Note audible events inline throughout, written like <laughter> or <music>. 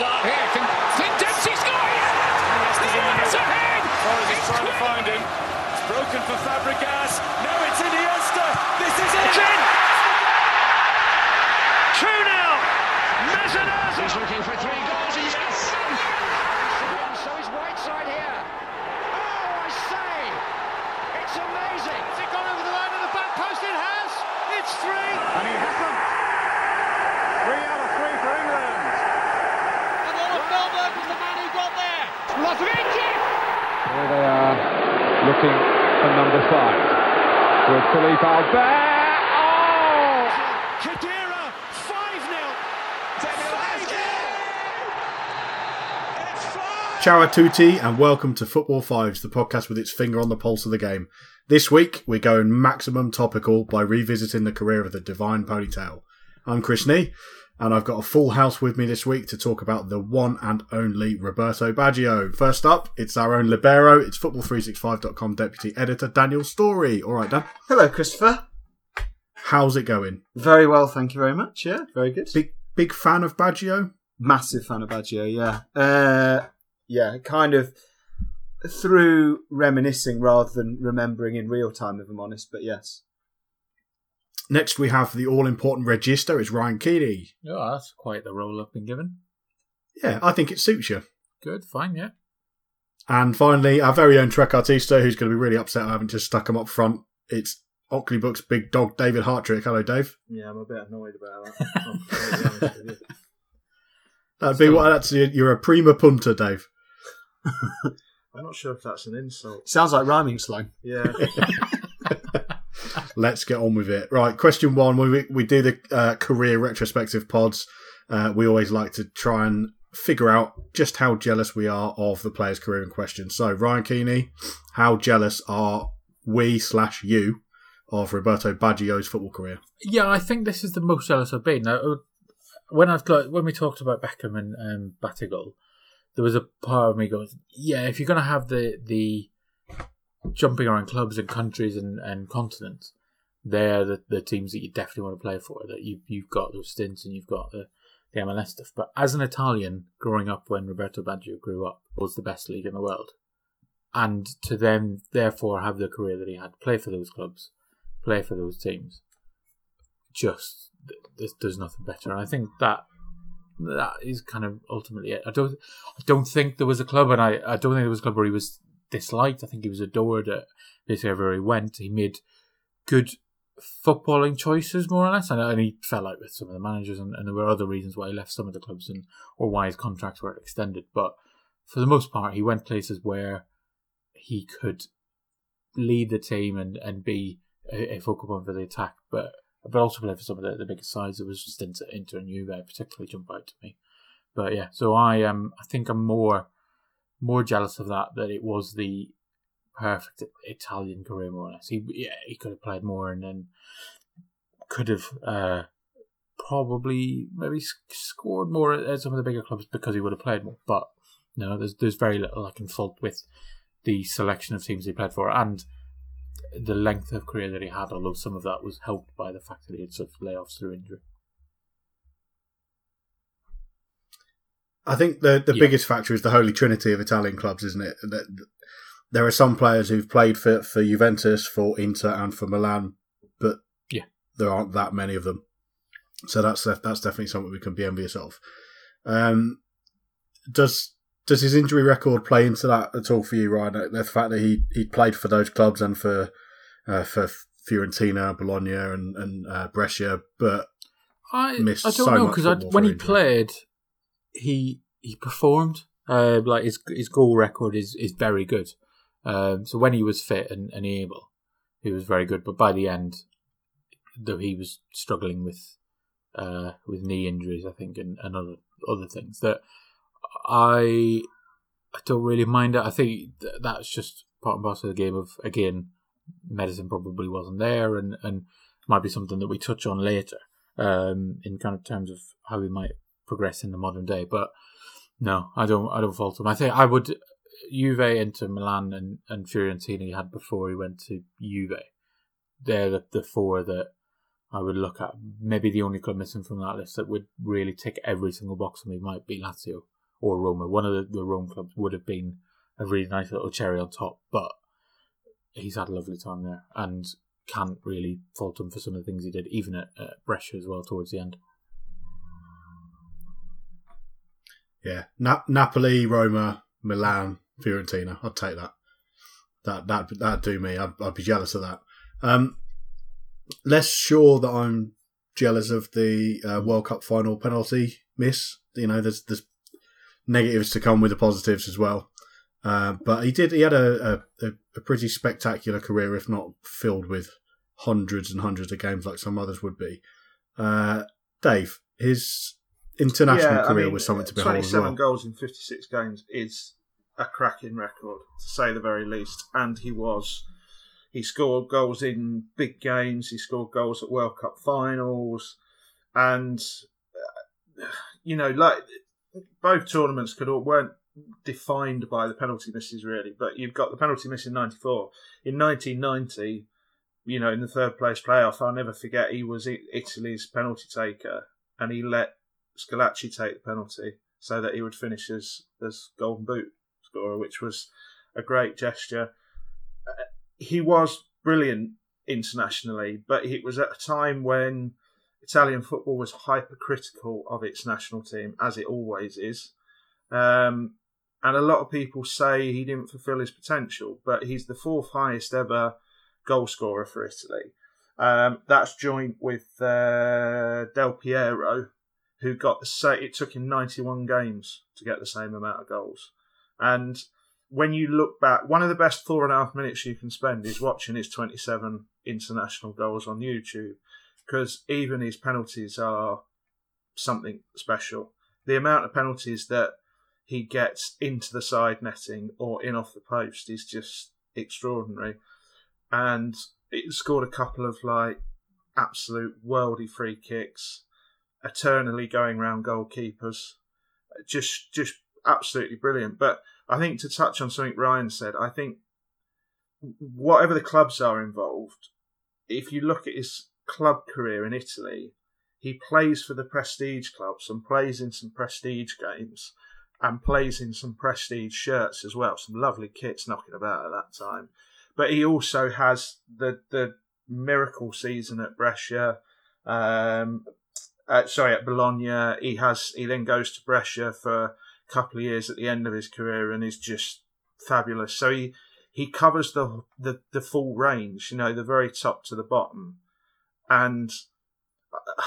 start here. Clint, Clint Dempsey's got it! It's ahead! Torres is trying to find him. It's broken for Fabregas. Now it's Iniesta. This is it. It's in! 2 0! Mazanaza! He's looking for three goals. Yes! So is Whiteside here. Oh, I say! It's amazing! Has it gone over the line of the back post? It has! It's three! And he has them. Three out of three for England. And Olof Mellberg was the man who got there! Here they are, looking for number five. With Philippe Albert. Oh! Khedira, 5 0. Ciao a tutti, and welcome to Football Fives, the podcast with its finger on the pulse of the game. This week, we're going maximum topical by revisiting the career of the Divine Ponytail. I'm Chris Nee, and I've got a full house with me this week to talk about the one and only Roberto Baggio. First up, it's our own Libero, it's Football365.com deputy editor Daniel Storey. All right, Dan, Hello, Christopher. how's it going? Very well, thank you very much. Yeah, very good. Big big fan of Baggio? Massive fan of Baggio, yeah. Uh, yeah, kind of through reminiscing rather than remembering in real time, if I'm honest, but yes. Next, we have the all important register. It's Ryan Keeney. Oh, that's quite the role I've been given. Yeah, I think it suits you. Good, fine, yeah. And finally, our very own trequartista, who's going to be really upset I haven't just stuck him up front. It's Ockley Books' big dog, David Hartrick. Hello, Dave. Yeah, I'm a bit annoyed about that. <laughs> That'd be what that's. You're a prima punter, Dave. <laughs> I'm not sure if that's an insult. Sounds like rhyming slang. Yeah. <laughs> Let's get on with it. Right, question one. When we, we do the uh, career retrospective pods, uh, we always like to try and figure out just how jealous we are of the player's career in question. So, Ryan Keeney, how jealous are we slash you of Roberto Baggio's football career? Yeah, I think this is the most jealous I've been. Now, uh, when I've got when we talked about Beckham and um, there was a part of me goes, yeah, if you're going to have the the jumping around clubs and countries and, and continents, they're the, the teams that you definitely want to play for. That you you've got those stints and you've got the the MLS stuff. But as an Italian, growing up when Roberto Baggio grew up, was the best league in the world, and to then therefore have the career that he had, play for those clubs, play for those teams, just there's, there's nothing better. And I think that that is kind of ultimately it. I don't I don't think there was a club, and I, I don't think there was a club where he was disliked. I think he was adored at basically everywhere he went. He made good footballing choices, more or less, and, and he fell out with some of the managers, and, and there were other reasons why he left some of the clubs and or why his contracts weren't extended. But for the most part, he went places where he could lead the team and, and be a, a focal point for the attack, but but also play for some of the, the biggest sides. There was stints at Inter and Juve particularly jump out to me. But yeah, so I um I think I'm more more jealous of that that it was the perfect Italian career more or less. He yeah, he could have played more and then could have uh probably maybe scored more at some of the bigger clubs because he would have played more. But no, there's there's very little I can fault with the selection of teams he played for and the length of career that he had, although some of that was helped by the fact that he had such layoffs through injury. I think the the Yeah. biggest factor is the holy trinity of Italian clubs, isn't it? That there are some players who've played for for Juventus, for Inter, and for Milan, but Yeah. there aren't that many of them. So that's that's definitely something we can be envious of. Um, does does his injury record play into that at all for you, Ryan? The fact that he he played for those clubs and for uh, for Fiorentina, Bologna, and and uh, Brescia, but I missed I don't so know because when he injury. played, he he performed. Uh, like his his goal record is is very good. Um, so when he was fit and, and able, he was very good. But by the end, though he was struggling with uh, with knee injuries, I think, and, and other other things that I I don't really mind it. I think th- that's just part and parcel of the game. Of again, medicine probably wasn't there, and and might be something that we touch on later um, in kind of terms of how we might progress in the modern day. But no, I don't. I don't fault him. I think I would Juve into Milan and and Fiorentina he had before he went to Juve. They're the, the four that I would look at maybe the only club missing from that list that would really tick every single box for me might be Lazio or Roma. One of the, the Rome clubs would have been a really nice little cherry on top, but he's had a lovely time there and can't really fault him for some of the things he did, even at, at Brescia as well towards the end. Yeah, Na- Napoli, Roma, Milan, Fiorentina. I'd take that. That that that'd do me. I'd, I'd be jealous of that. Um, less sure that I'm jealous of the uh, World Cup final penalty miss. You know, there's there's negatives to come with the positives as well. Uh, but he did. He had a, a, a pretty spectacular career, if not filled with hundreds and hundreds of games like some others would be. Uh, Dave, his international Yeah, I career mean, was something to behold as 27 well. goals in 56 games is a cracking record, to say the very least. And he was. He scored goals in big games. He scored goals at World Cup finals, and uh, you know, like both tournaments could all weren't defined by the penalty misses really. But you've got the penalty miss in '94. In 1990, you know, in the third place playoff, I'll never forget he was Italy's penalty taker, and he let Schillaci take the penalty so that he would finish as as Golden Boot which was a great gesture. Uh, he was brilliant internationally, but it was at a time when Italian football was hypercritical of its national team, as it always is. Um, and a lot of people say he didn't fulfil his potential, but he's the fourth highest ever goal scorer for Italy. Um, that's joint with uh, Del Piero, who got the same. It took him 91 games to get the same amount of goals. And when you look back, one of the best four and a half minutes you can spend is watching his 27 international goals on YouTube, because even his penalties are something special. The amount of penalties that he gets into the side netting or in off the post is just extraordinary. And it scored a couple of like absolute worldy free kicks, eternally going round goalkeepers. Just, just absolutely brilliant. But I think to touch on something Ryan said, I think whatever the clubs are involved, if you look at his club career in Italy, he plays for the prestige clubs and plays in some prestige games and plays in some prestige shirts as well. Some lovely kits knocking about at that time. But he also has the the miracle season at Brescia. Um, uh, sorry, at Bologna. He has. He then goes to Brescia for couple of years at the end of his career and is just fabulous. So he he covers the the, the full range. You know, the very top to the bottom, and. uh,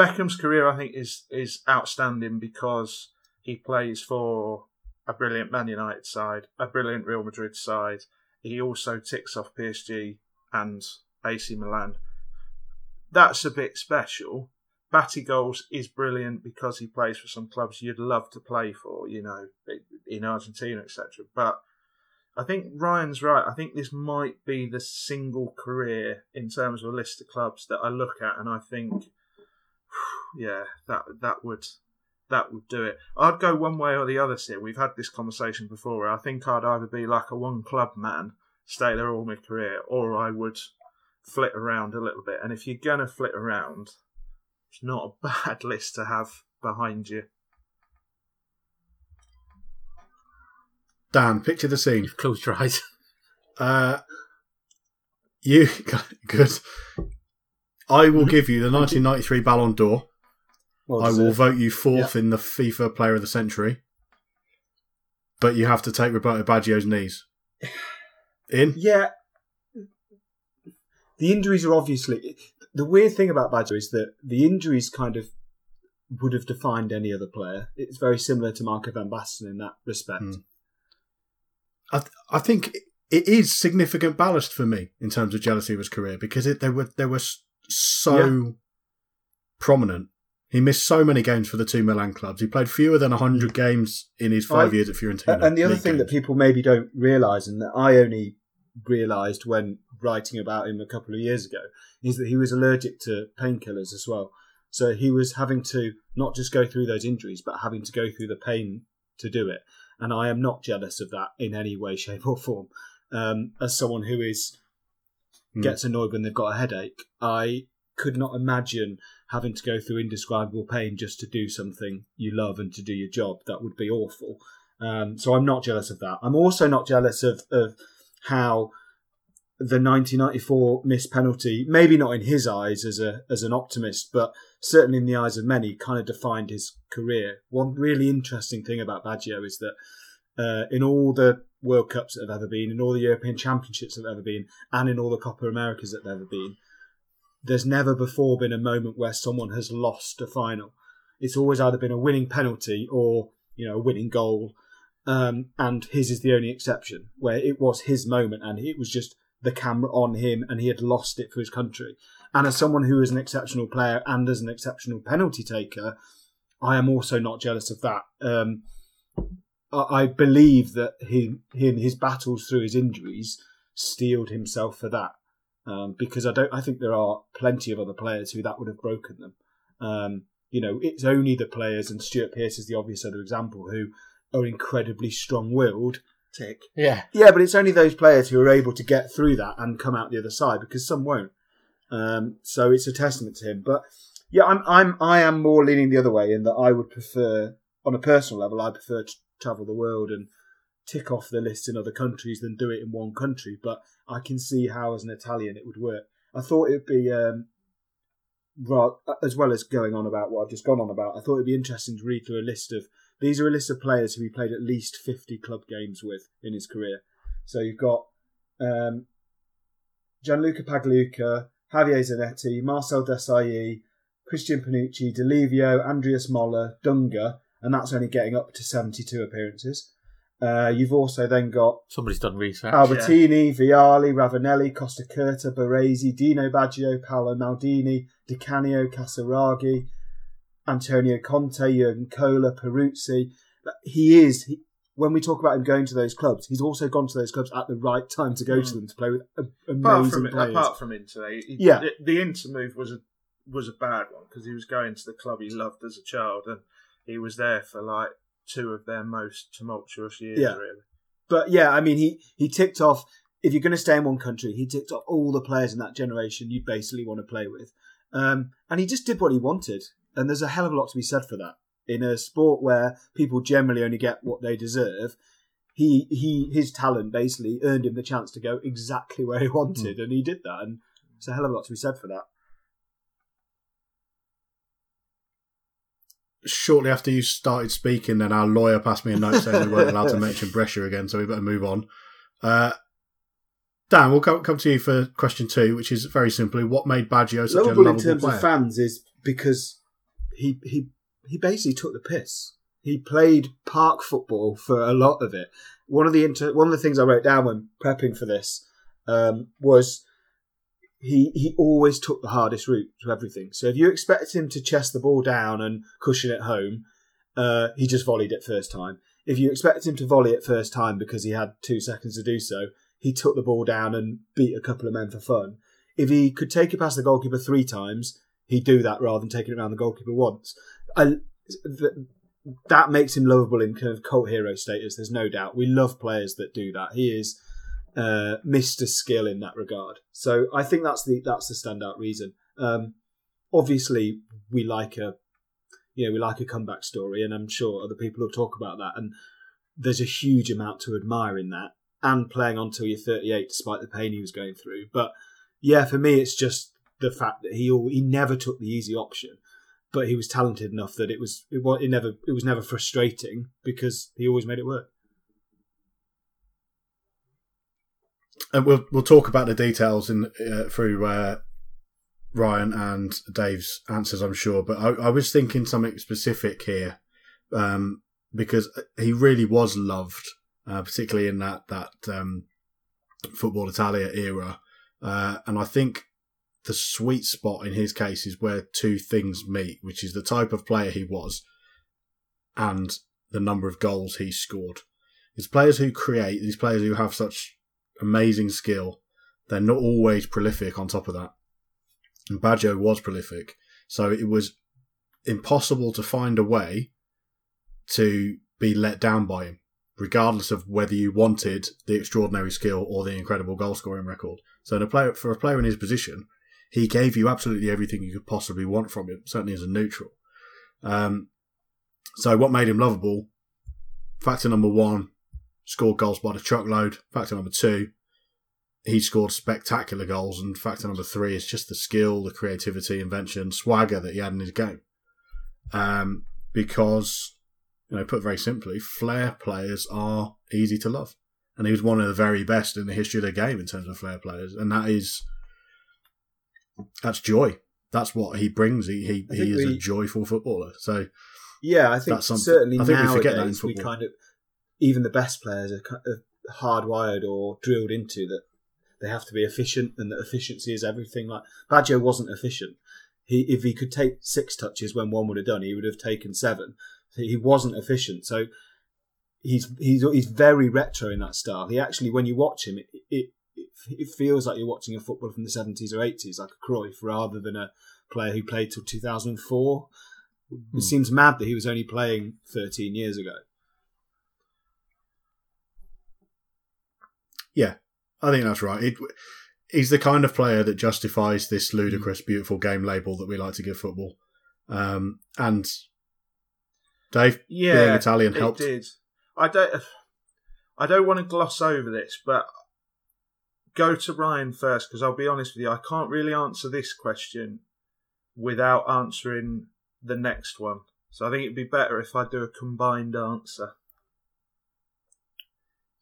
Beckham's career, I think, is is outstanding because he plays for a brilliant Man United side, a brilliant Real Madrid side. He also ticks off PSG and AC Milan. That's a bit special. Batigol's is brilliant because he plays for some clubs you'd love to play for, you know, in Argentina, etc. But I think Ryan's right. I think this might be the single career in terms of a list of clubs that I look at and I think, <sighs> yeah, that that would that would do it. I'd go one way or the other here. We've had this conversation before. I think I'd either be like a one club man, stay there all my career, or I would flit around a little bit. And if you're gonna flit around, it's not a <laughs> bad list to have behind you. Dan, picture the scene. Close your eyes. <laughs> Uh, you <laughs> good. I will give you the 1993 Ballon d'Or. Well I will vote you fourth in the FIFA Player of the Century. But you have to take Roberto Baggio's knees. <sighs> In? Yeah. The injuries are obviously. The weird thing about Baggio is that the injuries kind of would have defined any other player. It's very similar to Marco van Basten in that respect. Hmm. I, th- I think it is significant ballast for me in terms of jealousy of his career because it, they were they were so prominent. He missed so many games for the two Milan clubs. He played fewer than hundred games in his five I- years at Fiorentina. and the other thing that people maybe don't realise, and that I only realised when writing about him a couple of years ago, is that he was allergic to painkillers as well. So he was having to not just go through those injuries, but having to go through the pain to do it. And I am not jealous of that in any way, <laughs> shape, or form. Um, as someone who is Hmm. gets annoyed when they've got a headache, I could not imagine having to go through indescribable pain just to do something you love and to do your job. That would be awful. Um, so I'm not jealous of that. I'm also not jealous of, of how the 1994 missed penalty, maybe not in his eyes as a as an optimist, but certainly in the eyes of many, kind of defined his career. One really interesting thing about Baggio is that uh, in all the World Cups that have ever been, in all the European Championships that have ever been, and in all the Copa Americas that have ever been, there's never before been a moment where someone has lost a final. It's always either been a winning penalty or you know a winning goal, um, and his is the only exception where it was his moment and it was just the camera on him and he had lost it for his country. And as someone who is an exceptional player and as an exceptional penalty taker, I am also not jealous of that. Um, I, believe that he, him his battles through his injuries steeled himself for that. Um, because I don't, I think there are plenty of other players who that would have broken them. Um, you know, it's only the players, and Stuart Pearce is the obvious other example, who are incredibly strong-willed Tick. Yeah. yeah, but it's only those players who are able to get through that and come out the other side because some won't. Um, so it's a testament to him. But yeah, I'm I'm I am more leaning the other way in that I would prefer, on a personal level, I prefer to travel the world and tick off the list in other countries than do it in one country. But I can see how, as an Italian, it would work. I thought it'd be. Um, as well as going on about what I've just gone on about, I thought it'd be interesting to read through a list of these are a list of players who he played at least 50 club games with in his career. So you've got um, Gianluca Pagliuca, Javier Zanetti, Marcel Desailly, Christian Panucci, Di Livio, Andreas Moller, Dunga, and that's only getting up to 72 appearances. Uh, you've also then got Somebody's done research. Albertini, Vialli, Ravanelli, Costacurta, Baresi, Dino Baggio, Paolo Maldini, Di Canio, Casiraghi, Antonio Conte, Jurgen Kohler, Peruzzi. He is, he, when we talk about him going to those clubs, he's also gone to those clubs at the right time to go to them to play with a- Apart amazing from players. apart from Inter, he, Yeah. the, the Inter move was a was a bad one because he was going to the club he loved as a child, and he was there for like two of their most tumultuous years. Yeah. Really, But yeah, I mean, he, he ticked off, if you're going to stay in one country, he ticked off all the players in that generation you basically want to play with. Um, and he just did what he wanted. And there's a hell of a lot to be said for that. In a sport where people generally only get what they deserve, he he his talent basically earned him the chance to go exactly where he wanted, and he did that. And there's a hell of a lot to be said for that. Shortly after you started speaking, then our lawyer passed me a note saying we weren't allowed to <laughs> mention Brescia again, so we better move on. Uh, Dan, we'll come, come to you for question two, which is very simply what made Baggio such lovable a in terms player? of fans is because he he he basically took the piss. He played park football for a lot of it. One of the inter- one of the things I wrote down when prepping for this um, was he he always took the hardest route to everything. So if you expect him to chest the ball down and cushion it home, uh, he just volleyed it first time. If you expect him to volley it first time because he had two seconds to do so, he took the ball down and beat a couple of men for fun. If he could take it past the goalkeeper three times, he'd do that rather than taking it around the goalkeeper once. Th- that makes him lovable in kind of cult hero status. There's no doubt. We love players that do that. He is uh, Mr. Skill in that regard. So I think that's the that's the standout reason. Um, obviously, we like a you know we like a comeback story, and I'm sure other people will talk about that. And there's a huge amount to admire in that, and playing on till you're 38 despite the pain he was going through. But yeah, for me, it's just the fact that he he never took the easy option, but he was talented enough that it was it was it never it was never frustrating because he always made it work. And we'll we'll talk about the details in uh, through uh, Ryan and Dave's answers, I'm sure. But I, I was thinking something specific here um, because he really was loved, uh, particularly in that that um, football Italia era. Uh, and I think the sweet spot in his case is where two things meet, which is the type of player he was and the number of goals he scored. It's players who create, these players who have such amazing skill, they're not always prolific on top of that. And Baggio was prolific. So it was impossible to find a way to be let down by him, regardless of whether you wanted the extraordinary skill or the incredible goal scoring record. So a player, for a player in his position, he gave you absolutely everything you could possibly want from him, certainly as a neutral. Um, so what made him lovable? Factor number one, scored goals by the truckload. Factor number two, he scored spectacular goals. And factor number three is just the skill, the creativity, invention, swagger that he had in his game. Um, because, you know, put very simply, flair players are easy to love. And he was one of the very best in the history of the game in terms of flair players. And that is, that's joy. That's what he brings. He he, he is a joyful footballer. So Yeah, I think certainly I think we nowadays forget that in we kind of even the best players are kind of hardwired or drilled into that they have to be efficient and that efficiency is everything. Like Baggio wasn't efficient. He if he could take six touches when one would have done, he would have taken seven. He wasn't efficient, so he's he's he's very retro in that style. He actually, when you watch him, it it, it, it feels like you're watching a footballer from the seventies or eighties, like a Cruyff, rather than a player who played till two thousand and four. It seems mad that he was only playing 13 years ago. yeah, I think that's right. It, he's the kind of player that justifies this ludicrous, beautiful game label that we like to give football. Um, and Dave, Yeah, being Italian it helped. did. I don't. I don't want to gloss over this, but go to Ryan first because I'll be honest with you. I can't really answer this question without answering the next one. So I think it'd be better if I do a combined answer.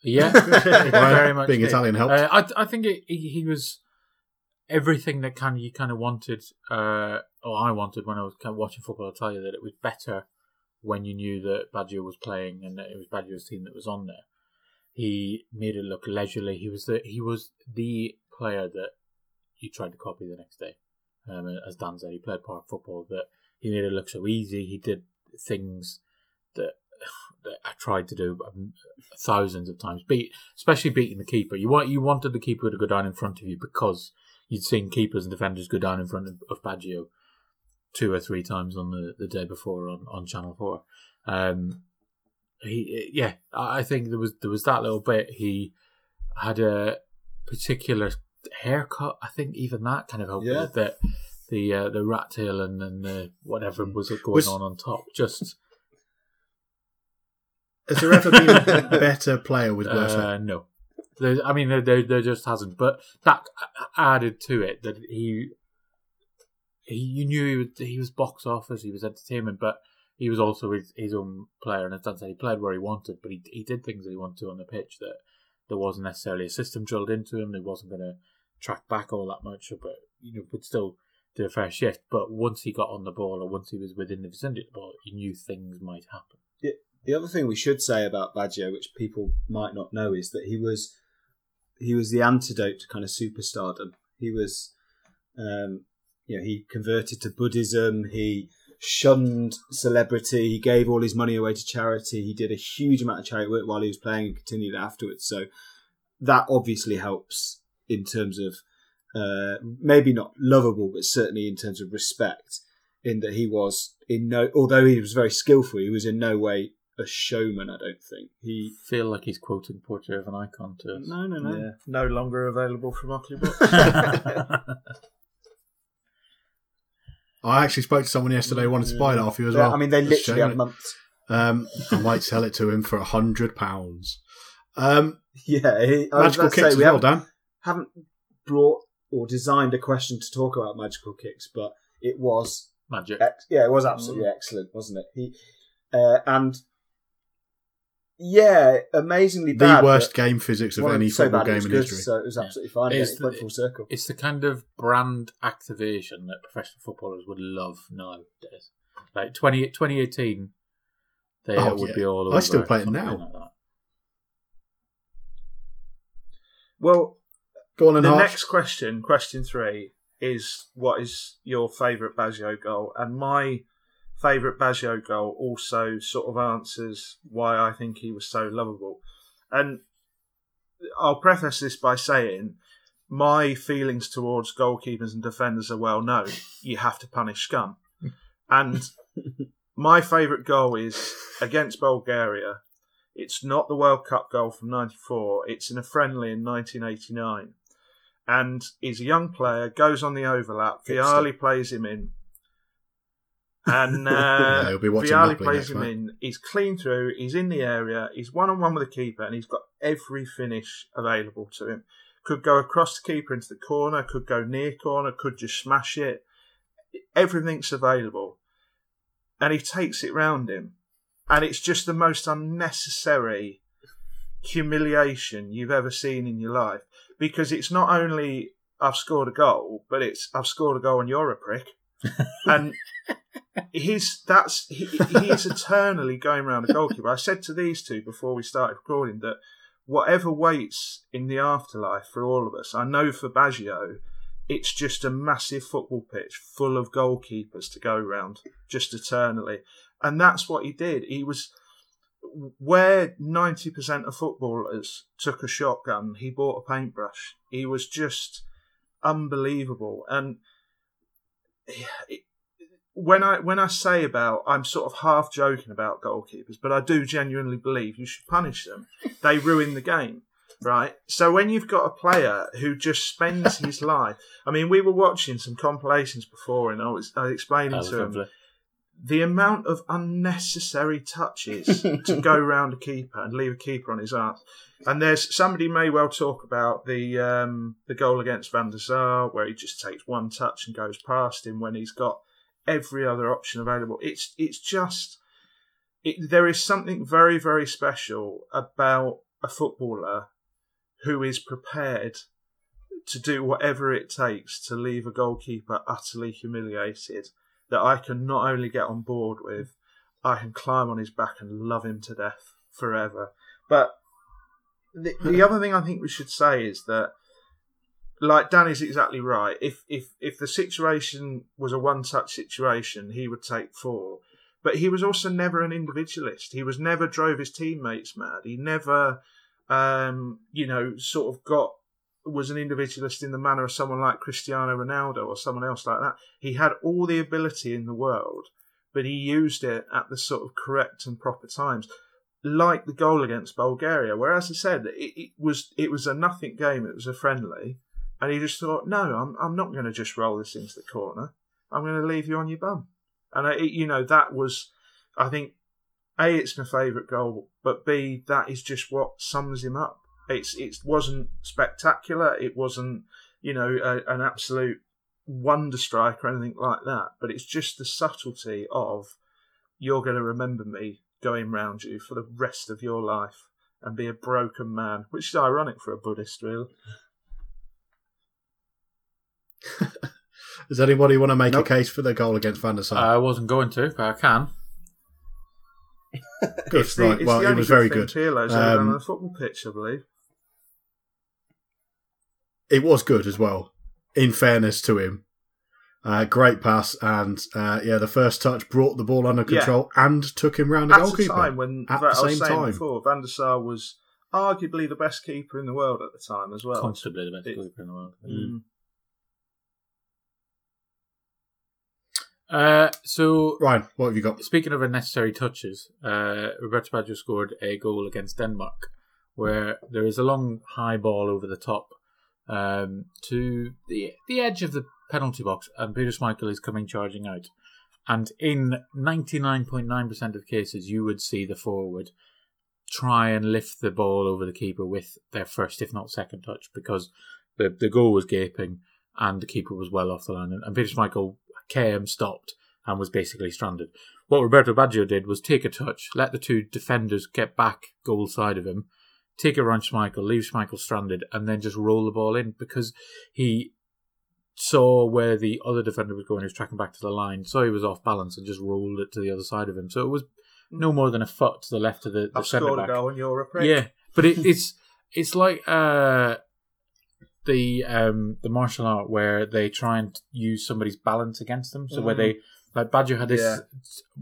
Yeah, <laughs> it very much. Being did. Italian helped. Uh, I I think it, he, he was everything that kind of you kind of wanted, uh, or I wanted when I was kind of watching football. I'll tell you that it was better when you knew that Baggio was playing and that it was Baggio's team that was on there. He made it look leisurely. He was the he was the player that you tried to copy the next day. Um, as Dan said, he played park football that he made it look so easy. He did things that that I tried to do um, thousands of times, beat especially beating the keeper. You want you wanted the keeper to go down in front of you because you'd seen keepers and defenders go down in front of, of Baggio two or three times on the, the day before on, on Channel Four. Um, he yeah, I think there was there was that little bit. He had a particular haircut. I think even that kind of helped Yeah. with. That the uh, the rat tail and, and the whatever was going Was- on on top. Just Has there ever been a <laughs> better player with worse uh, no. There, I mean, there, there, there just hasn't. But that added to it that he, he you knew he was, he was box office, he was entertainment, but he was also his, his own player. And as Dan said, he played where he wanted, but he he did things that he wanted to on the pitch that there wasn't necessarily a system drilled into him. He wasn't going to track back all that much, but you know, would still do a fair shift. But once he got on the ball, or once he was within the vicinity of the ball, he knew things might happen. The other thing we should say about Baggio, which people might not know, is that he was he was the antidote to kind of superstardom. He was, um, you know, he converted to Buddhism. He shunned celebrity. He gave all his money away to charity. He did a huge amount of charity work while he was playing and continued afterwards. So that obviously helps in terms of uh, maybe not lovable, but certainly in terms of respect. In that he was in no, although he was very skillful, he was in no way a showman. I don't think he. feel like he's quoting Portrait of an Icon to us. No, no, no. Yeah, no longer available from Ockley Books. I actually spoke to someone yesterday who wanted to buy that off you as Yeah, well. I mean, they Just literally showing have it. months. Um, I might sell it to him for a hundred pounds. Um, <laughs> Yeah, he, magical kicks say, as we well, haven't, Dan. haven't brought or designed a question to talk about magical kicks, but it was Magic. ex- yeah, it was absolutely excellent, wasn't it? He uh, and yeah, amazingly The bad. The worst game physics of well, any so football bad it game was in good, history. So it was Yeah. absolutely fine. It's It's, it went the- full circle. It's the kind of brand activation that professional footballers would love nowadays. Like 20, 2018, they Oh, would yeah. be all over. I still play it now. like well, Go on and the Harsh. next question, question three, is what is your favourite Baggio goal? And my favourite Baggio goal also sort of answers why I think he was so lovable. And I'll preface this by saying my feelings towards goalkeepers and defenders are well known. You have to punish scum. <laughs> And my favourite goal is against Bulgaria. It's not the World Cup goal from '94. It's in a friendly in 1989, and he's a young player, goes on the overlap. Vialli plays him in. And <laughs> uh, Yeah, he'll be watching Vialli plays him in. He's clean through. He's in the area. He's one on one with the keeper, and he's got every finish available to him. Could go across the keeper into the corner. Could go near corner. Could just smash it. Everything's available, and he takes it round him, and it's just the most unnecessary humiliation you've ever seen in your life because it's not only I've scored a goal, but it's I've scored a goal and you're a prick. And he's that's he, eternally going around the goalkeeper. I said to these two before we started recording that whatever waits in the afterlife for all of us, I know for Baggio, it's just a massive football pitch full of goalkeepers to go round just eternally. And that's what he did. He was where 90% of footballers took a shotgun, he bought a paintbrush. He was just unbelievable. And <sighs> it- when I when I say about, I'm sort of half joking about goalkeepers, but I do genuinely believe you should punish them. They ruin the game, right? So when you've got a player who just spends his <laughs> life, I mean, we were watching some compilations before, and I was, I was explaining was to him lovely. The amount of unnecessary touches to go <laughs> round a keeper and leave a keeper on his ass. And there's somebody may well talk about the um, the goal against Van der Sar where he just takes one touch and goes past him when he's got every other option available. It's it's just it, there is something very very special about a footballer who is prepared to do whatever it takes to leave a goalkeeper utterly humiliated that I can not only get on board with, I can climb on his back and love him to death forever. But the, the <laughs> other thing I think we should say is that, like Danny's exactly right. If if if the situation was a one-touch situation, he would take four. But he was also never an individualist. He was never drove his teammates mad. He never, um, you know, sort of got was an individualist in the manner of someone like Cristiano Ronaldo or someone else like that. He had all the ability in the world, but he used it at the sort of correct and proper times. Like the goal against Bulgaria, where as I said, it, it was it was a nothing game, it was a friendly, and he just thought, no, I'm I'm not going to just roll this into the corner. I'm going to leave you on your bum, and I, you know that was, I think, a it's my favourite goal, but b that is just what sums him up. It's it wasn't spectacular. It wasn't you know a, an absolute wonder strike or anything like that. But it's just the subtlety of you're going to remember me going round you for the rest of your life and be a broken man, which is ironic for a Buddhist, really. <laughs> Does anybody want to make Nope. a case for the goal against Van der Sar? I wasn't going to, but I can. <laughs> good, It's the, right. it's Well, the it only was very good. Pirlo's ever Um, on the football pitch, I believe. It was good as well. In fairness to him, uh, great pass and uh, yeah, the first touch brought the ball under Yeah. control and took him round the At a goalkeeper time when at the was same saying time. before, Van der Sar was arguably the best keeper in the world at the time as well. Constantly the best It- goalkeeper in the world. Mm. Uh, so, Ryan, what have you got? speaking of unnecessary touches, uh, Roberto Baggio scored a goal against Denmark where there is a long high ball over the top um, to the the edge of the penalty box, and Peter Schmeichel is coming charging out. And in 99.9% of cases, you would see the forward try and lift the ball over the keeper with their first, if not second touch, because the, the goal was gaping and the keeper was well off the line. And, and Peter Schmeichel came, stopped, and was basically stranded. What Roberto Baggio did was take a touch, let the two defenders get back goal side of him, take it around Schmeichel, leave Schmeichel stranded, and then just roll the ball in because he saw where the other defender was going. He was tracking back to the line, so he was off balance, and just rolled it to the other side of him. So it was no more than a foot to the left of the, the I've centre scored a back. goal and you're a prick. Yeah, but it, <laughs> it's it's like uh, the um, the martial art where they try and use somebody's balance against them. So where Mm. they like Baggio had this Yeah.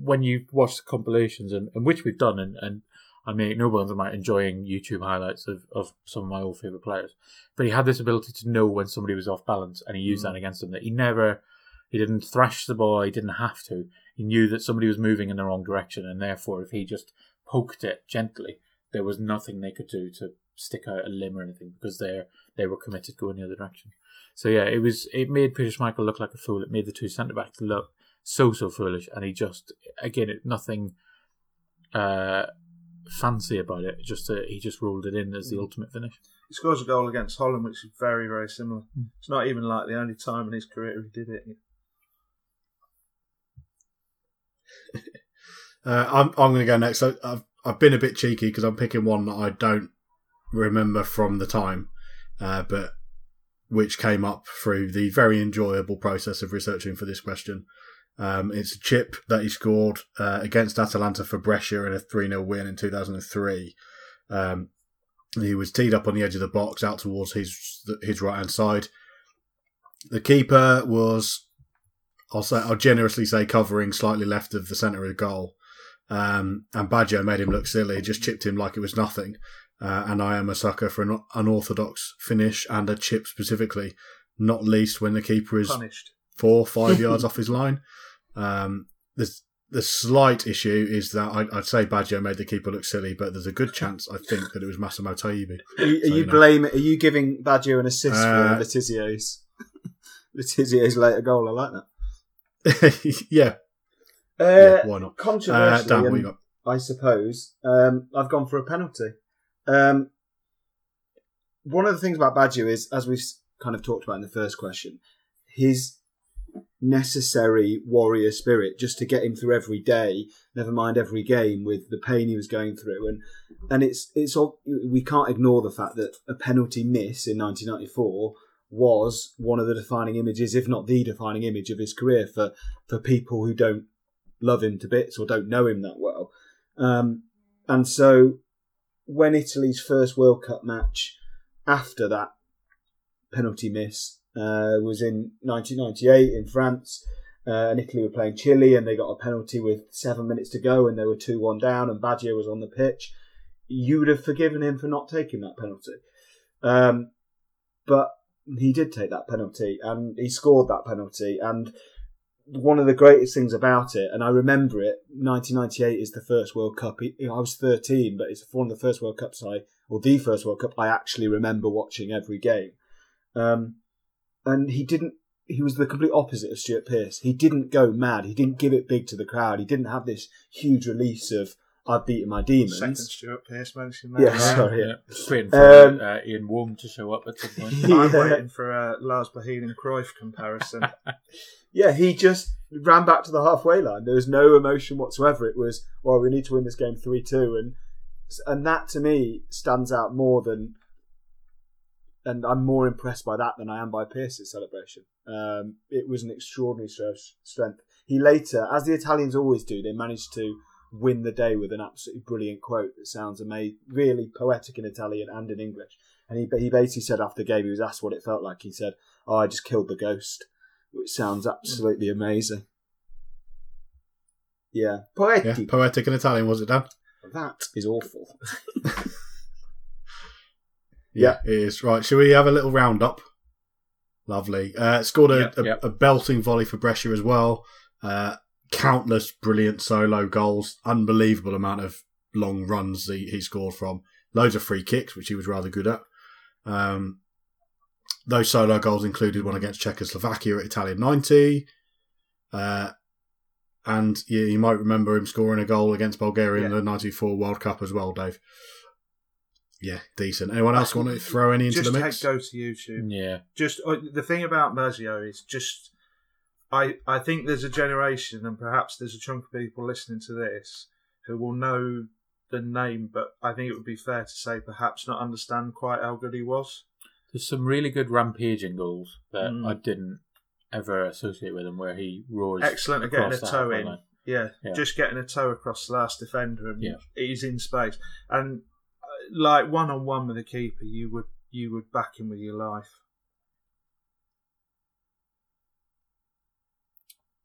when you watch the compilations and, and which we've done and, and I make no bones about enjoying YouTube highlights of, of some of my old favourite players. But he had this ability to know when somebody was off balance and he used Mm. that against them. That he never he didn't thrash the ball, he didn't have to. He knew that somebody was moving in the wrong direction and therefore if he just poked it gently, there was nothing they could do to, stick out a limb or anything because they they were committed going the other direction. So yeah, it was it made Peter Schmeichel look like a fool. It made the two centre backs look so so foolish, and he just again it, nothing uh, fancy about it. Just uh, he just ruled it in as the ultimate finish. He scores a goal against Holland, which is very, very similar. It's not even like the only time in his career he did it. <laughs> Uh, I'm I'm going to go next. So I've I've been a bit cheeky because I'm picking one that I don't remember from the time, uh, but which came up through the very enjoyable process of researching for this question. Um, it's a chip that he scored uh, against Atalanta for Brescia in a 3 0 win in 2003. Um, he was teed up on the edge of the box out towards his his right hand side. The keeper was, I'll say, I'll generously say, covering slightly left of the centre of the goal. Um, and Baggio made him look silly, just chipped him like it was nothing. Uh, and I am a sucker for an unorthodox finish and a chip specifically, not least when the keeper is Punished. Four, five yards <laughs> off his line. Um, there's the slight issue is that I, I'd say Baggio made the keeper look silly, but there's a good chance I think that it was Massimo Taibi. Are you, are So, you know. blaming? Are you giving Baggio an assist Uh, for Letizio's <laughs> Letizio's later goal? I like that. <laughs> yeah, Uh, yeah, why not? Uh, Controversially, Dan, what you got? I suppose um, I've gone for a penalty. Um, one of the things about Baggio is, as we've kind of talked about in the first question, his necessary warrior spirit just to get him through every day, never mind every game, with the pain he was going through, and and it's it's all we can't ignore the fact that a penalty miss in 1994 was one of the defining images, if not the defining image of his career for for people who don't love him to bits or don't know him that well. Um, and so when Italy's first World Cup match after that penalty miss uh, was in 1998 in France, uh, and Italy were playing Chile, and they got a penalty with seven minutes to go, and they were 2 1 down, and Baggio was on the pitch. You would have forgiven him for not taking that penalty. Um, but he did take that penalty, and he scored that penalty, and one of the greatest things about it, and I remember it. 1998 is the first World Cup. I was 13, but it's one of the first World Cups I, or the first World Cup I actually remember watching every game. Um, and he didn't. He was the complete opposite of Stuart Pearce. He didn't go mad. He didn't give it big to the crowd. He didn't have this huge release of "I've beaten my demons." Second Stuart Pearce mentioned that. Yeah, Right. sorry. Yeah, waiting for Um, uh, Ian Wom to show up at some point. <laughs> I'm waiting for a Lars Boheen and Cruyff comparison. <laughs> Yeah, he just ran back to the halfway line. There was no emotion whatsoever. It was, well, we need to win this game three two, and and that to me stands out more than, and I'm more impressed by that than I am by Pearce's celebration. Um, it was an extraordinary strength. He later, as the Italians always do, they managed to win the day with an absolutely brilliant quote that sounds amazing, really poetic in Italian and in English. And he he basically said after the game, he was asked what it felt like. He said, "Oh, I just killed the ghost." which sounds absolutely amazing. Yeah, poetic. Yeah, poetic. poetic in Italian, was it, Dan? That is awful. <laughs> Yeah, it is. Right, shall we have a little roundup? Lovely. Uh, scored a, Yep, a, yep. a belting volley for Brescia as well. Uh, countless brilliant solo goals. Unbelievable amount of long runs he, he scored from. Loads of free kicks, which he was rather good at. Um, those solo goals included one against Czechoslovakia at Italia 90. Uh, and you, you might remember him scoring a goal against Bulgaria in the 94 World Cup as well, Dave. Yeah, decent. Anyone else want to throw any into just the head, mix? go to YouTube. Yeah, Just uh, the thing about Baggio is just, I I think there's a generation, and perhaps there's a chunk of people listening to this who will know the name, but I think it would be fair to say perhaps not understand quite how good he was. there's some really good rampaging goals that Mm. I didn't ever associate with him, where he roars. Excellent at getting a toe halfway in. Yeah, Yeah. just getting a toe across the last defender and Yeah. he's in space. And uh, like one on one with a keeper, you would you would back him with your life.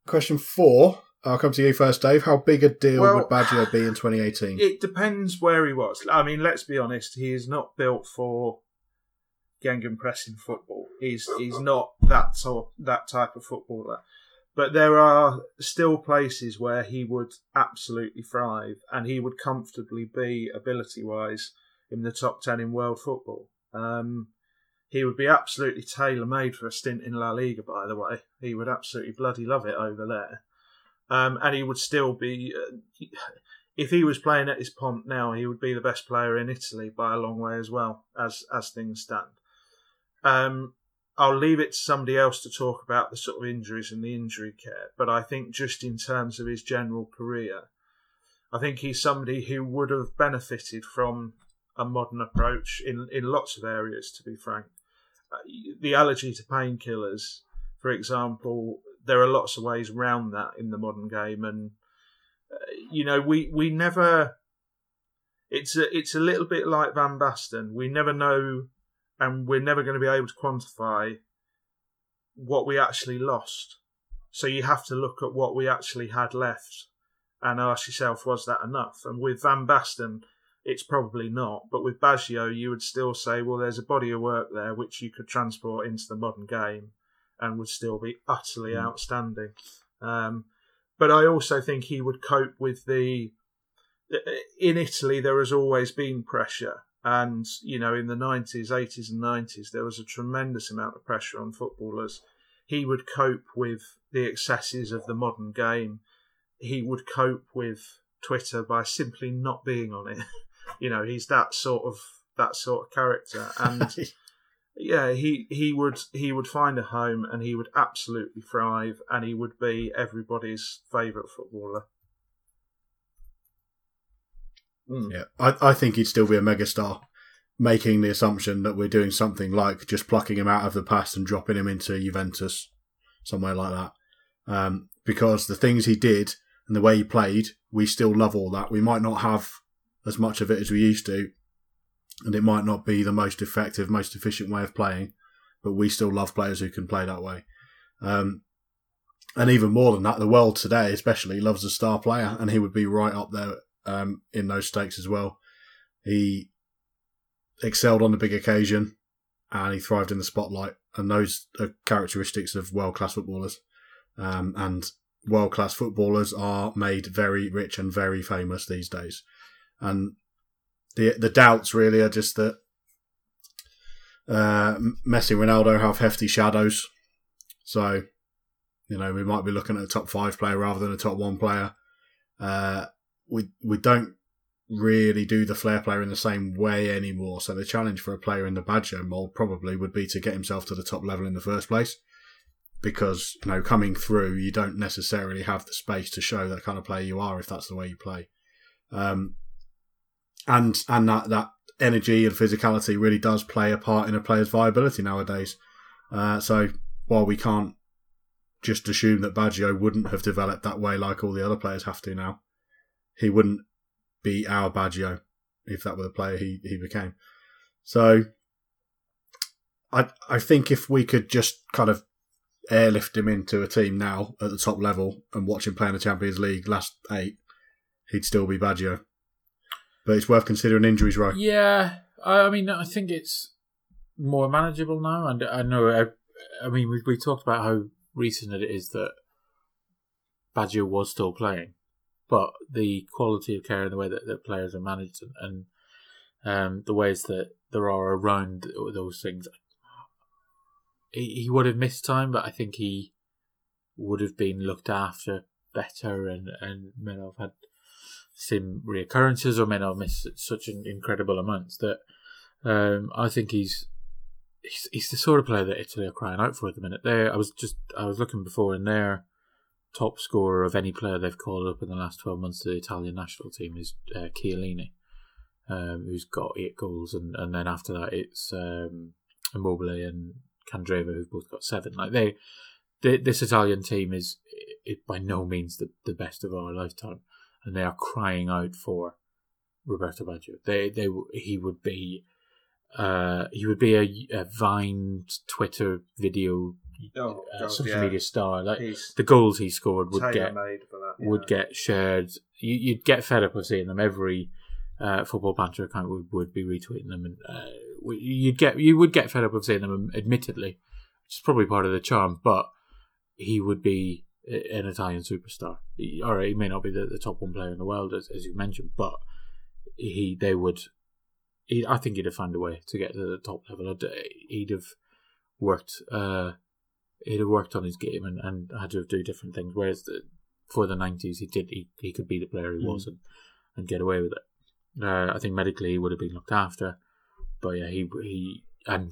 Question four. I'll come to you first, Dave. How big a deal Well, would Baggio be in <sighs> 2018? It depends where he was. I mean, let's be honest. He is not built for Gegen pressing football. He's he's not that sort that type of footballer. But there are still places where he would absolutely thrive, and he would comfortably be ability wise in the top ten in world football. Um, he would be absolutely tailor made for a stint in La Liga. By the way, he would absolutely bloody love it over there, um, and he would still be. Uh, if he was playing at his pomp now, he would be the best player in Italy by a long way as well as as things stand. Um, I'll leave it to somebody else to talk about the sort of injuries and the injury care, but I think just in terms of his general career, I think he's somebody who would have benefited from a modern approach in in lots of areas. To be frank, uh, the allergy to painkillers, for example, there are lots of ways around that in the modern game, and uh, you know we we never. It's a it's a little bit like Van Basten. We never know and we're never going to be able to quantify what we actually lost. So you have to look at what we actually had left and ask yourself, was that enough? And with Van Basten, it's probably not. But with Baggio, you would still say, well, there's a body of work there which you could transport into the modern game and would still be utterly mm. outstanding. Um, but I also think he would cope with the. In Italy, there has always been pressure and, you know, in the 90s, 80s, and 90s, there was a tremendous amount of pressure on footballers. He would cope with the excesses of the modern game. He would cope with Twitter by simply not being on it. <laughs> you know, he's that sort of that sort of character, <laughs> and yeah, he he would he would find a home, and he would absolutely thrive, and he would be everybody's favourite footballer. Mm. Yeah, I, I think he'd still be a megastar, making the assumption that we're doing something like just plucking him out of the past and dropping him into Juventus, somewhere like that. Um, because the things he did and the way he played, we still love all that. We might not have as much of it as we used to, and it might not be the most effective, most efficient way of playing, but we still love players who can play that way. Um, and even more than that, the world today, especially, loves a star player, and he would be right up there um, in those stakes as well. He excelled on the big occasion and he thrived in the spotlight. And those are characteristics of world class footballers. Um, and world class footballers are made very rich and very famous these days. And the the doubts really are just that uh, Messi Ronaldo have hefty shadows. So, you know, we might be looking at a top five player rather than a top one player. Uh, we we don't really do the flair player in the same way anymore. So the challenge for a player in the Baggio mold probably would be to get himself to the top level in the first place. Because, you know, coming through, you don't necessarily have the space to show that kind of player you are if that's the way you play. Um, and and that, that energy and physicality really does play a part in a player's viability nowadays. Uh, so while we can't just assume that Baggio wouldn't have developed that way like all the other players have to now, he wouldn't be our Baggio if that were the player he, he became. So I I think if we could just kind of airlift him into a team now at the top level and watch him play in the Champions League last eight, he'd still be Baggio. But it's worth considering injuries, right? Yeah, I mean, I think it's more manageable now, and I know. I, I mean, we we talked about how recent it is that Baggio was still playing, but the quality of care and the way that, that players are managed and, and um, the ways that there are around those things, he, he would have missed time, but I think he would have been looked after better and, and have had some reoccurrences or may not missed such an incredible amounts that um, I think he's, he's he's the sort of player that Italy are crying out for at the minute. There, I was just I was looking before in there top scorer of any player they've called up in the last 12 months to the Italian national team is uh, Chiellini, um, who's got eight goals. And, and then after that, it's um, Immobile and Candreva, who've both got seven. Like they, they this Italian team is it, by no means the, the best of our lifetime. And they are crying out for Roberto Baggio. They, they, he would be, uh, he would be a, a Vine Twitter video oh, uh, social yeah. media star. Like He's the goals he scored would get that, yeah. would get shared. You, would get fed up of seeing them. Every uh, football banter account would, would be retweeting them, and uh, you'd get you would get fed up of seeing them. Admittedly, which is probably part of the charm. But he would be an Italian superstar. All right, he may not be the, the top one player in the world, as, as you mentioned, but he they would he, I think he'd have found a way to get to the top level. I'd- He'd have worked. Uh, he'd have worked on his game and, and had to do different things. Whereas the, for the nineties, he did. He, he could be the player he was and, and get away with it. Uh, I think medically he would have been looked after, but yeah, he he and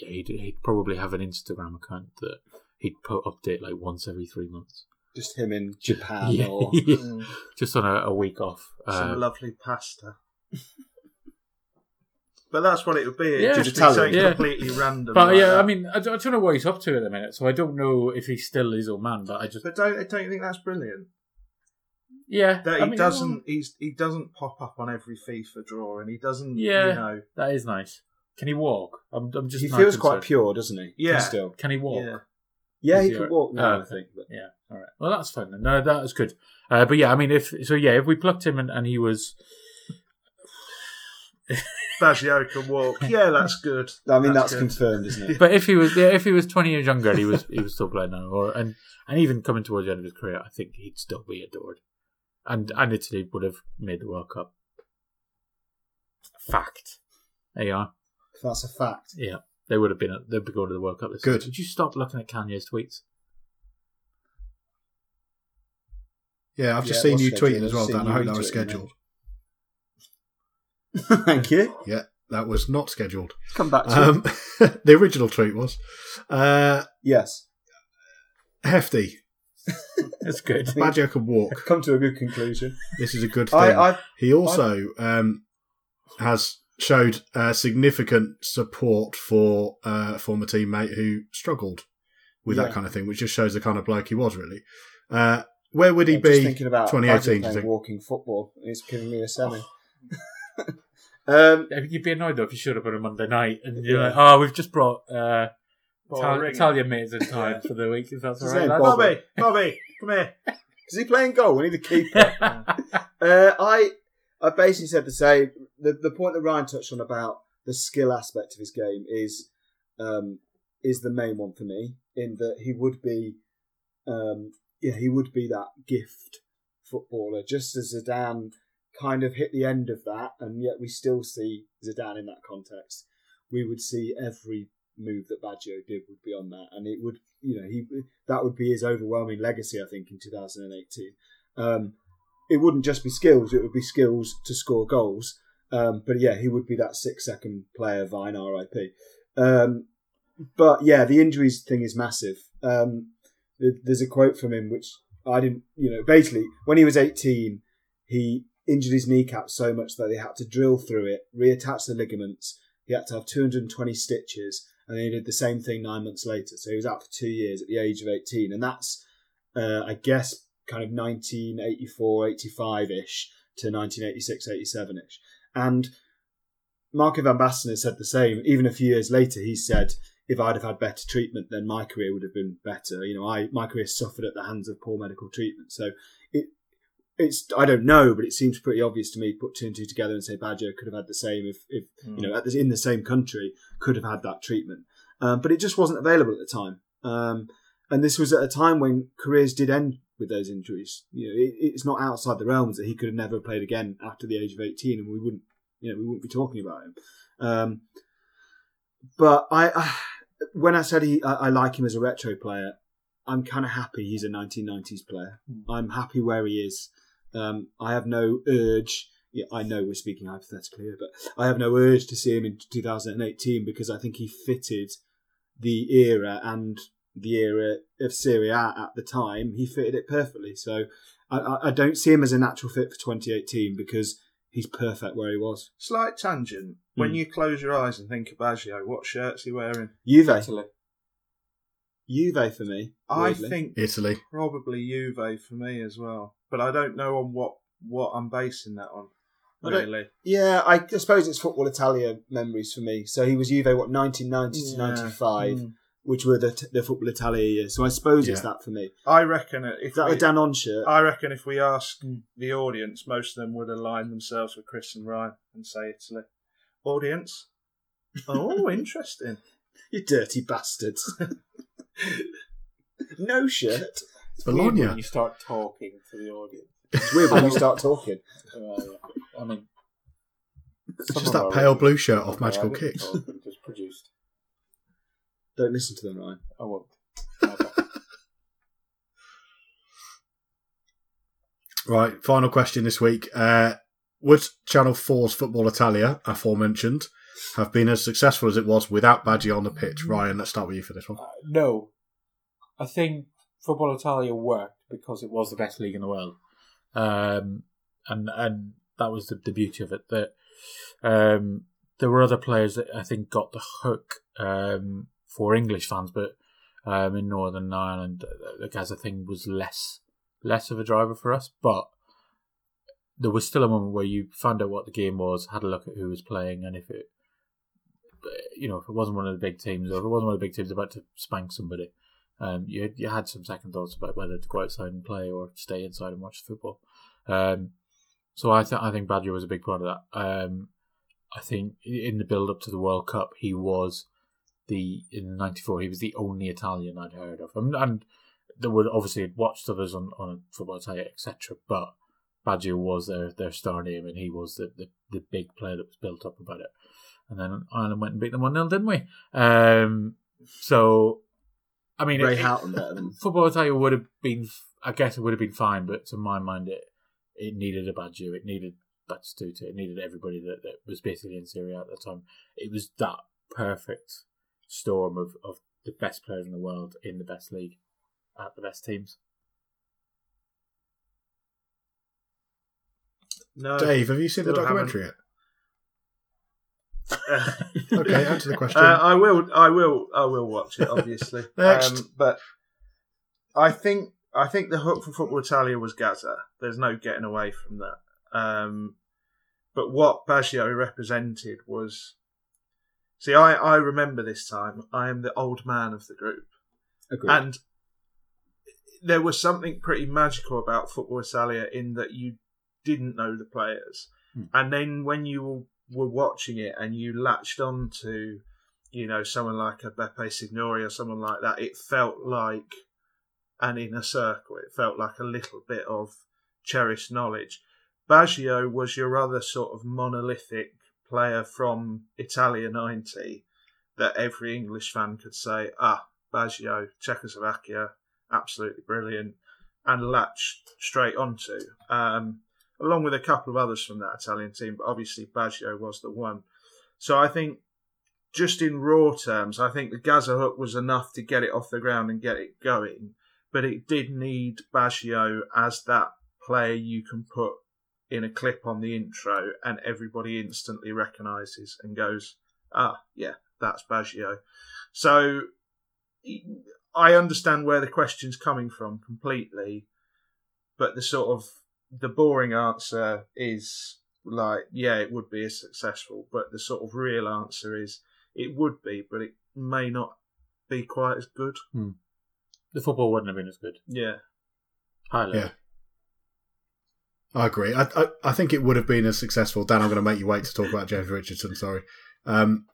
yeah, he'd, he'd probably have an Instagram account that he'd put update like once every three months. Just him in <laughs> Japan <laughs> Yeah, or yeah. just on a, a week off. Some Uh, lovely pasta. but that's what it would be. It'd Yeah. just be Italian. something Yeah. completely random. but like yeah, that. I mean, I don't, I don't know what he's up to at the minute, so I don't know if he's still his old man. But I just, But don't don't you think that's brilliant? yeah, That I he mean, doesn't he's he doesn't pop up on every FIFA draw, and he doesn't. Yeah. You know. That is nice. Can he walk? I'm, I'm just. he not feels quite pure, doesn't he? Yeah. Still. Can he walk? Yeah. Yeah, he he can walk now, I think. But Yeah. All right. Well, that's fine. Then. No, that was good. Uh, but yeah, I mean, if so, yeah, if we plucked him and, and he was, <laughs> Baggio can walk. Yeah, that's good. <laughs> I mean, that's, good. confirmed, isn't it? but if he was, yeah, if he was twenty years younger, he was, he was still playing now, or and and even coming towards the end of his career, I think he'd still be adored, and and Italy would have made the World Cup. Fact. There you are. That's a fact. Yeah, they would have been. At, they'd be going to the World Cup. This Good. Year. Did you stop looking at Kanye's tweets? Yeah, I've just Yeah, seen you scheduled. tweeting as well, Dan. I hope that was scheduled. <laughs> Thank you. Yeah, that was not scheduled. Come back to Um, <laughs> the original tweet was uh, Yes. hefty. <laughs> That's good. Baggio can walk. Come to a good conclusion. This is a good thing. I, I he also um, has showed uh, significant support for uh, a former teammate who struggled with Yeah. that kind of thing, which just shows the kind of bloke he was, really. Uh, where would he I'm just be thinking about 2018? Baggio do you playing walking football. and It's giving me a semi. <laughs> um, You'd be annoyed though if you showed up on a Monday night and you're like, "Oh, we've just brought uh, Ital- Italian mates in <laughs> time for the week." If that's all His right, name lads. Bobby, Bobby, come here. <laughs> is he playing goal? We need a keeper. Uh, I I basically said the same. The the point that Ryan touched on about the skill aspect of his game is um, is the main one for me. In that he would be, um, yeah, he would be that gift footballer, just as Zidane kind of hit the end of that, and yet we still see Zidane in that context. We would see every move that Baggio did would be on that, and it would, you know, he that would be his overwhelming legacy. I think in 2018. Um, it wouldn't just be skills; it would be skills to score goals. Um, but yeah, he would be that six second player, Vine RIP. Um, but yeah, the injuries thing is massive. Um, there's a quote from him which I didn't, you know, basically when he was 18, he injured his kneecap so much that they had to drill through it, reattach the ligaments. He had to have 220 stitches, and then he did the same thing nine months later. So he was out for two years at the age of 18, and that's, uh, I guess, kind of 1984, 85 ish to 1986, 87 ish. And Marco van Basten has said the same. Even a few years later, he said, if I'd have had better treatment, then my career would have been better. You know, I my career suffered at the hands of poor medical treatment. So it it's I don't know, but it seems pretty obvious to me. Put two and two together and say Baggio could have had the same if if you know at the, in the same country could have had that treatment, um, but it just wasn't available at the time. Um, and this was at a time when careers did end with those injuries. You know, it, it's not outside the realms that he could have never played again after the age of eighteen, and we wouldn't you know we wouldn't be talking about him. Um, but I, I when I said he I, I like him as a retro player, I'm kind of happy he's a 1990s player. I'm happy where he is. Um, I have no urge. Yeah, I know we're speaking hypothetically here, but I have no urge to see him in 2018 because I think he fitted the era and the era of Serie A at the time. He fitted it perfectly. So I, I, I don't see him as a natural fit for 2018 because he's perfect where he was. Slight tangent. When Hmm. you close your eyes and think of Baggio, what shirt's he wearing? Juve, Italy. Juve for me. I think Italy. probably Juve for me as well, but I don't know on what what I'm basing that on. I Really, Yeah, I suppose it's football Italia memories for me. So he was Juve what 1990 to Yeah. 95, Mm. Which were the the football Italia years. So I suppose it's that for me. I reckon it- if Is that we, a Dan on shirt? I reckon if we ask the audience, most of them would align themselves with Chris and Ryan and say Italy. Audience. Oh, <laughs> interesting. You dirty bastards. <laughs> no shirt. Bologna. When you start talking to the audience. It's weird when you start talking. Uh. I mean, It's just that pale blue shirt off Magical Kicks. or Just produced. Don't listen to them, Ryan. I won't. <laughs> Right, final question this week. Uh, would Channel 4's Football Italia, aforementioned, have been as successful as it was without Baggio on the pitch? Ryan, let's start with you for this one. No. I think Football Italia worked because it was the best league in the world. Um, and and that was the, the beauty of it. That um, there were other players that I think got the hook um, for English fans, but um, in Northern Ireland, the Gaza thing was less less of a driver for us. But there was still a moment where you found out what the game was, had a look at who was playing, and if it, you know, if it wasn't one of the big teams, or if it wasn't one of the big teams about to spank somebody, um, you you had some second thoughts about whether to go outside and play or stay inside and watch the football. Um, so I think I think Baggio was a big part of that. Um, I think in the build up to the World Cup, he was the in '94. He was the only Italian I'd heard of, and, and there were obviously had watched others on on Football Italia, etc. But Baggio was their their star name, and he was the, the, the big player that was built up about it. And then Ireland went and beat them one 0 didn't we? Um, so, I mean, Ray it- Houghton better than Football Italia would have been, I guess, it would have been fine, but to my mind, it it needed a Baggio, it needed Batistuta, it needed everybody that, that was basically in Serie A at the time. It was that perfect storm of, of the best players in the world in the best league at the best teams. No, Dave, have you seen the documentary yet? haven't. <laughs> Okay, answer the question. Uh, I will. I will. I will watch it. Obviously, <laughs> Next. Um, but I think I think the hook for Football Italia was Gaza. There's no getting away from that. Um, but what Baggio represented was. See, I, I remember this time. I am the old man of the group. Agreed. And there was something pretty magical about Football Italia in that you didn't know the players. Hmm. And then when you were watching it and you latched on to, you know, someone like a Beppe Signori or someone like that, it felt like an inner circle. It felt like a little bit of cherished knowledge. Baggio was your other sort of monolithic player from Italia 90 that every English fan could say, ah, Baggio, Czechoslovakia, absolutely brilliant, and latch straight onto. Um, along with a couple of others from that Italian team, but obviously Baggio was the one. So I think, just in raw terms, I think the Gaza hook was enough to get it off the ground and get it going, but it did need Baggio as that player you can put in a clip on the intro and everybody instantly recognises and goes, ah, yeah, that's Baggio. So I understand where the question's coming from completely, but the sort of the boring answer is like, yeah, it would be as successful, but the sort of real answer is it would be, but it may not be quite as good. The football wouldn't have been as good. Yeah. High level. Yeah. I agree. I, I I think it would have been as successful. Dan, I'm going to make you wait to talk about James Richardson. Sorry. Um,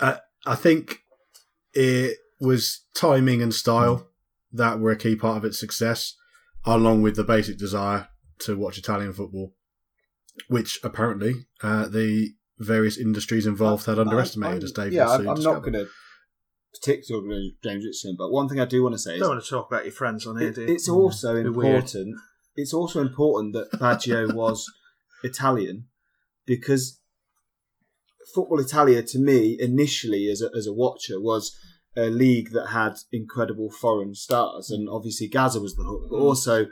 I, I think it was timing and style that were a key part of its success, along with the basic desire to watch Italian football, which apparently uh, the various industries involved had underestimated, I- as Dave Yeah, will I'm, soon I'm not going to particularly James Richardson, but one thing I do want to say is Don't want to talk about your friends on here, it- it's also Bit weird. important. It's also important that Baggio <laughs> was Italian because Football Italia, to me, initially as a, as a watcher, was a league that had incredible foreign stars, and mm. obviously Gaza was the hook, but mm. also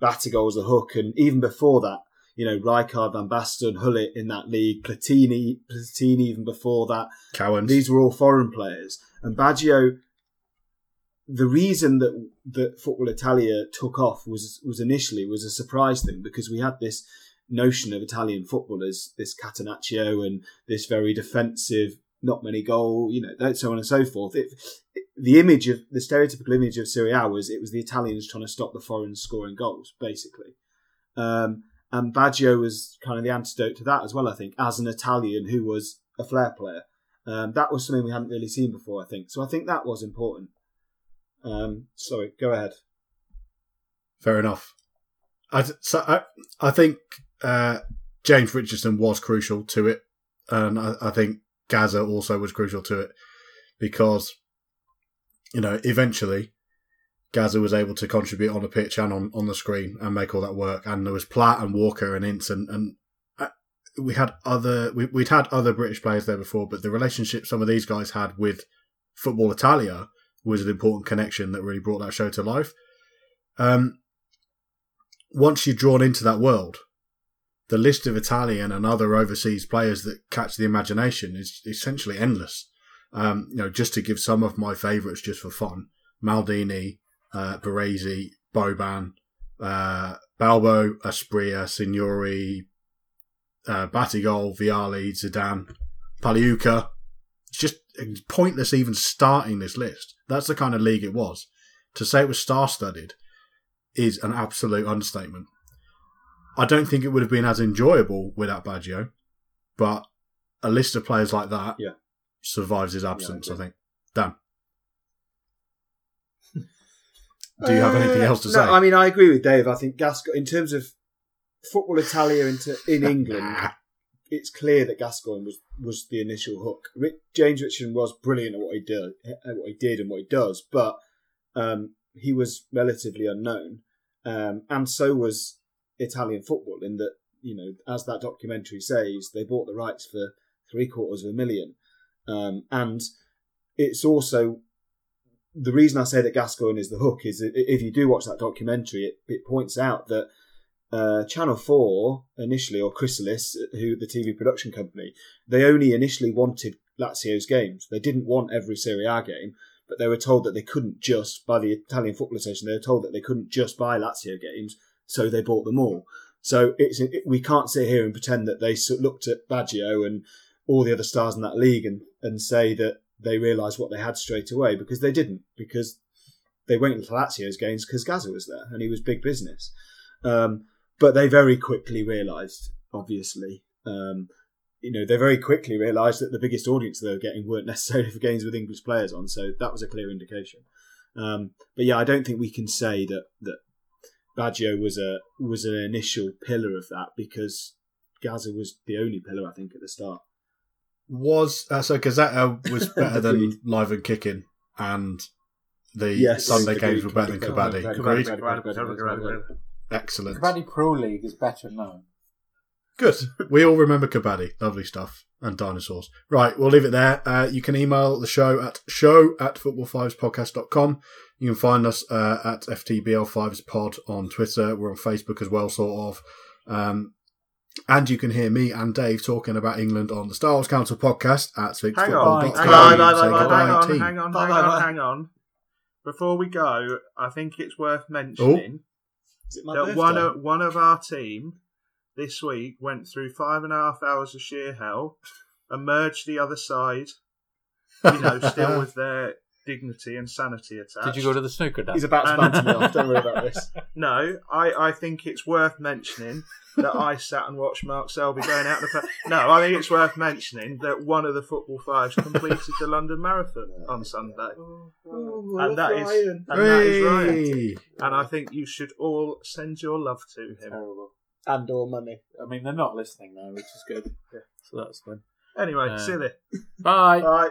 Batigol was the hook, and even before that, you know, Rijkaard, Van Basten, Gullit in that league, Platini, Platini even before that, Cowans. these were all foreign players. And Baggio, the reason that that Football Italia took off was was initially was a surprise thing because we had this notion of Italian football as this Catenaccio and this very defensive, not many goal, you know, so on and so forth. It, the image of the stereotypical image of Serie A was it was the Italians trying to stop the foreigners scoring goals, basically. Um, and Baggio was kind of the antidote to that as well, I think, as an Italian who was a flair player. Um, that was something we hadn't really seen before, I think. So I think that was important. Um, sorry, go ahead. Fair enough. I, so I, I think uh, James Richardson was crucial to it, and I, I think Gaza also was crucial to it because you know eventually Gaza was able to contribute on the pitch and on, on the screen and make all that work. And there was Platt and Walker and Ince and, and uh, we had other we, we'd had other British players there before, but the relationship some of these guys had with Football Italia was an important connection that really brought that show to life. Um, once you're drawn into that world, the list of Italian and other overseas players that catch the imagination is essentially endless. Um, you know, just to give some of my favourites just for fun, Maldini, uh, Baresi, Boban, uh, Balbo, Asprilla, Signori, uh, Batigol, Vialli, Zidane, Pagliuca. It's pointless even starting this list. That's the kind of league it was. To say it was star studded is an absolute understatement. I don't think it would have been as enjoyable without Baggio, but a list of players like that Yeah. survives his absence, Yeah, I, I think. Dan. <laughs> Do you have anything Uh, else to no, say? I mean, I agree with Dave. I think Gascoigne, in terms of football Italia into, in England. <laughs> it's clear that Gascoigne was, was the initial hook. James Richardson was brilliant at what he did, at what he did and what he does, but um, he was relatively unknown, um, and so was Italian football. In that, you know, as that documentary says, they bought the rights for three quarters of a million, um, and it's also the reason I say that Gascoigne is the hook is if you do watch that documentary, it, it points out that uh, Channel 4 initially, or Chrysalis, who the TV production company, they only initially wanted Lazio's games. They didn't want every Serie A game, but they were told that they couldn't just, by the Italian Football Association, they were told that they couldn't just buy Lazio games, so they bought them all. So it's it, we can't sit here and pretend that they looked at Baggio and all the other stars in that league and, and say that they realised what they had straight away because they didn't because they went to Lazio's games because Gaza was there and he was big business. Um, but they very quickly realised, obviously, um, you know, they very quickly realised that the biggest audience they were getting weren't necessarily <laughs> for games with English players on. So that was a clear indication. Um, but yeah, I don't think we can say that that Baggio was a was an initial pillar of that because Gaza was the only pillar I think at the start. Was uh, so Gazzetta was <laughs> better than Live and Kicking, and the Yes, Sunday agreed, games were better than agreed, Kabaddi. Excellent. Kabaddi Pro League is better known. Good. <laughs> We all remember Kabaddi. Lovely stuff. And dinosaurs. Right, we'll leave it there. Uh, you can email the show at show at football5podcast.com. You can find us uh, at FTBL5spod on Twitter. We're on Facebook as well, sort of. Um, and you can hear me and Dave talking about England on the Star Wars Council podcast at Hang on, spixfootball.com. hang on, bye, Say bye, bye, goodbye, hang on, hang on, hang on, hang on. Before we go, I think it's worth mentioning Is it my that birthday? one of, one of our team this week went through five and a half hours of sheer hell, emerged the other side, you know, still <laughs> with their dignity and sanity attached. Did you go to the snooker dance? He's about to And- banter me off. Don't worry about this. <laughs> No, I, I think it's worth mentioning that I sat and watched Mark Selby going out the. Pa- no, I think it's worth mentioning that one of the football fives completed the London Marathon on Sunday, and that is and that is right. Hey! And I think you should all send your love to him. Terrible. and or money. I mean, they're not listening now, which is good. yeah. So that's good. Anyway, Uh, silly. Bye. Right.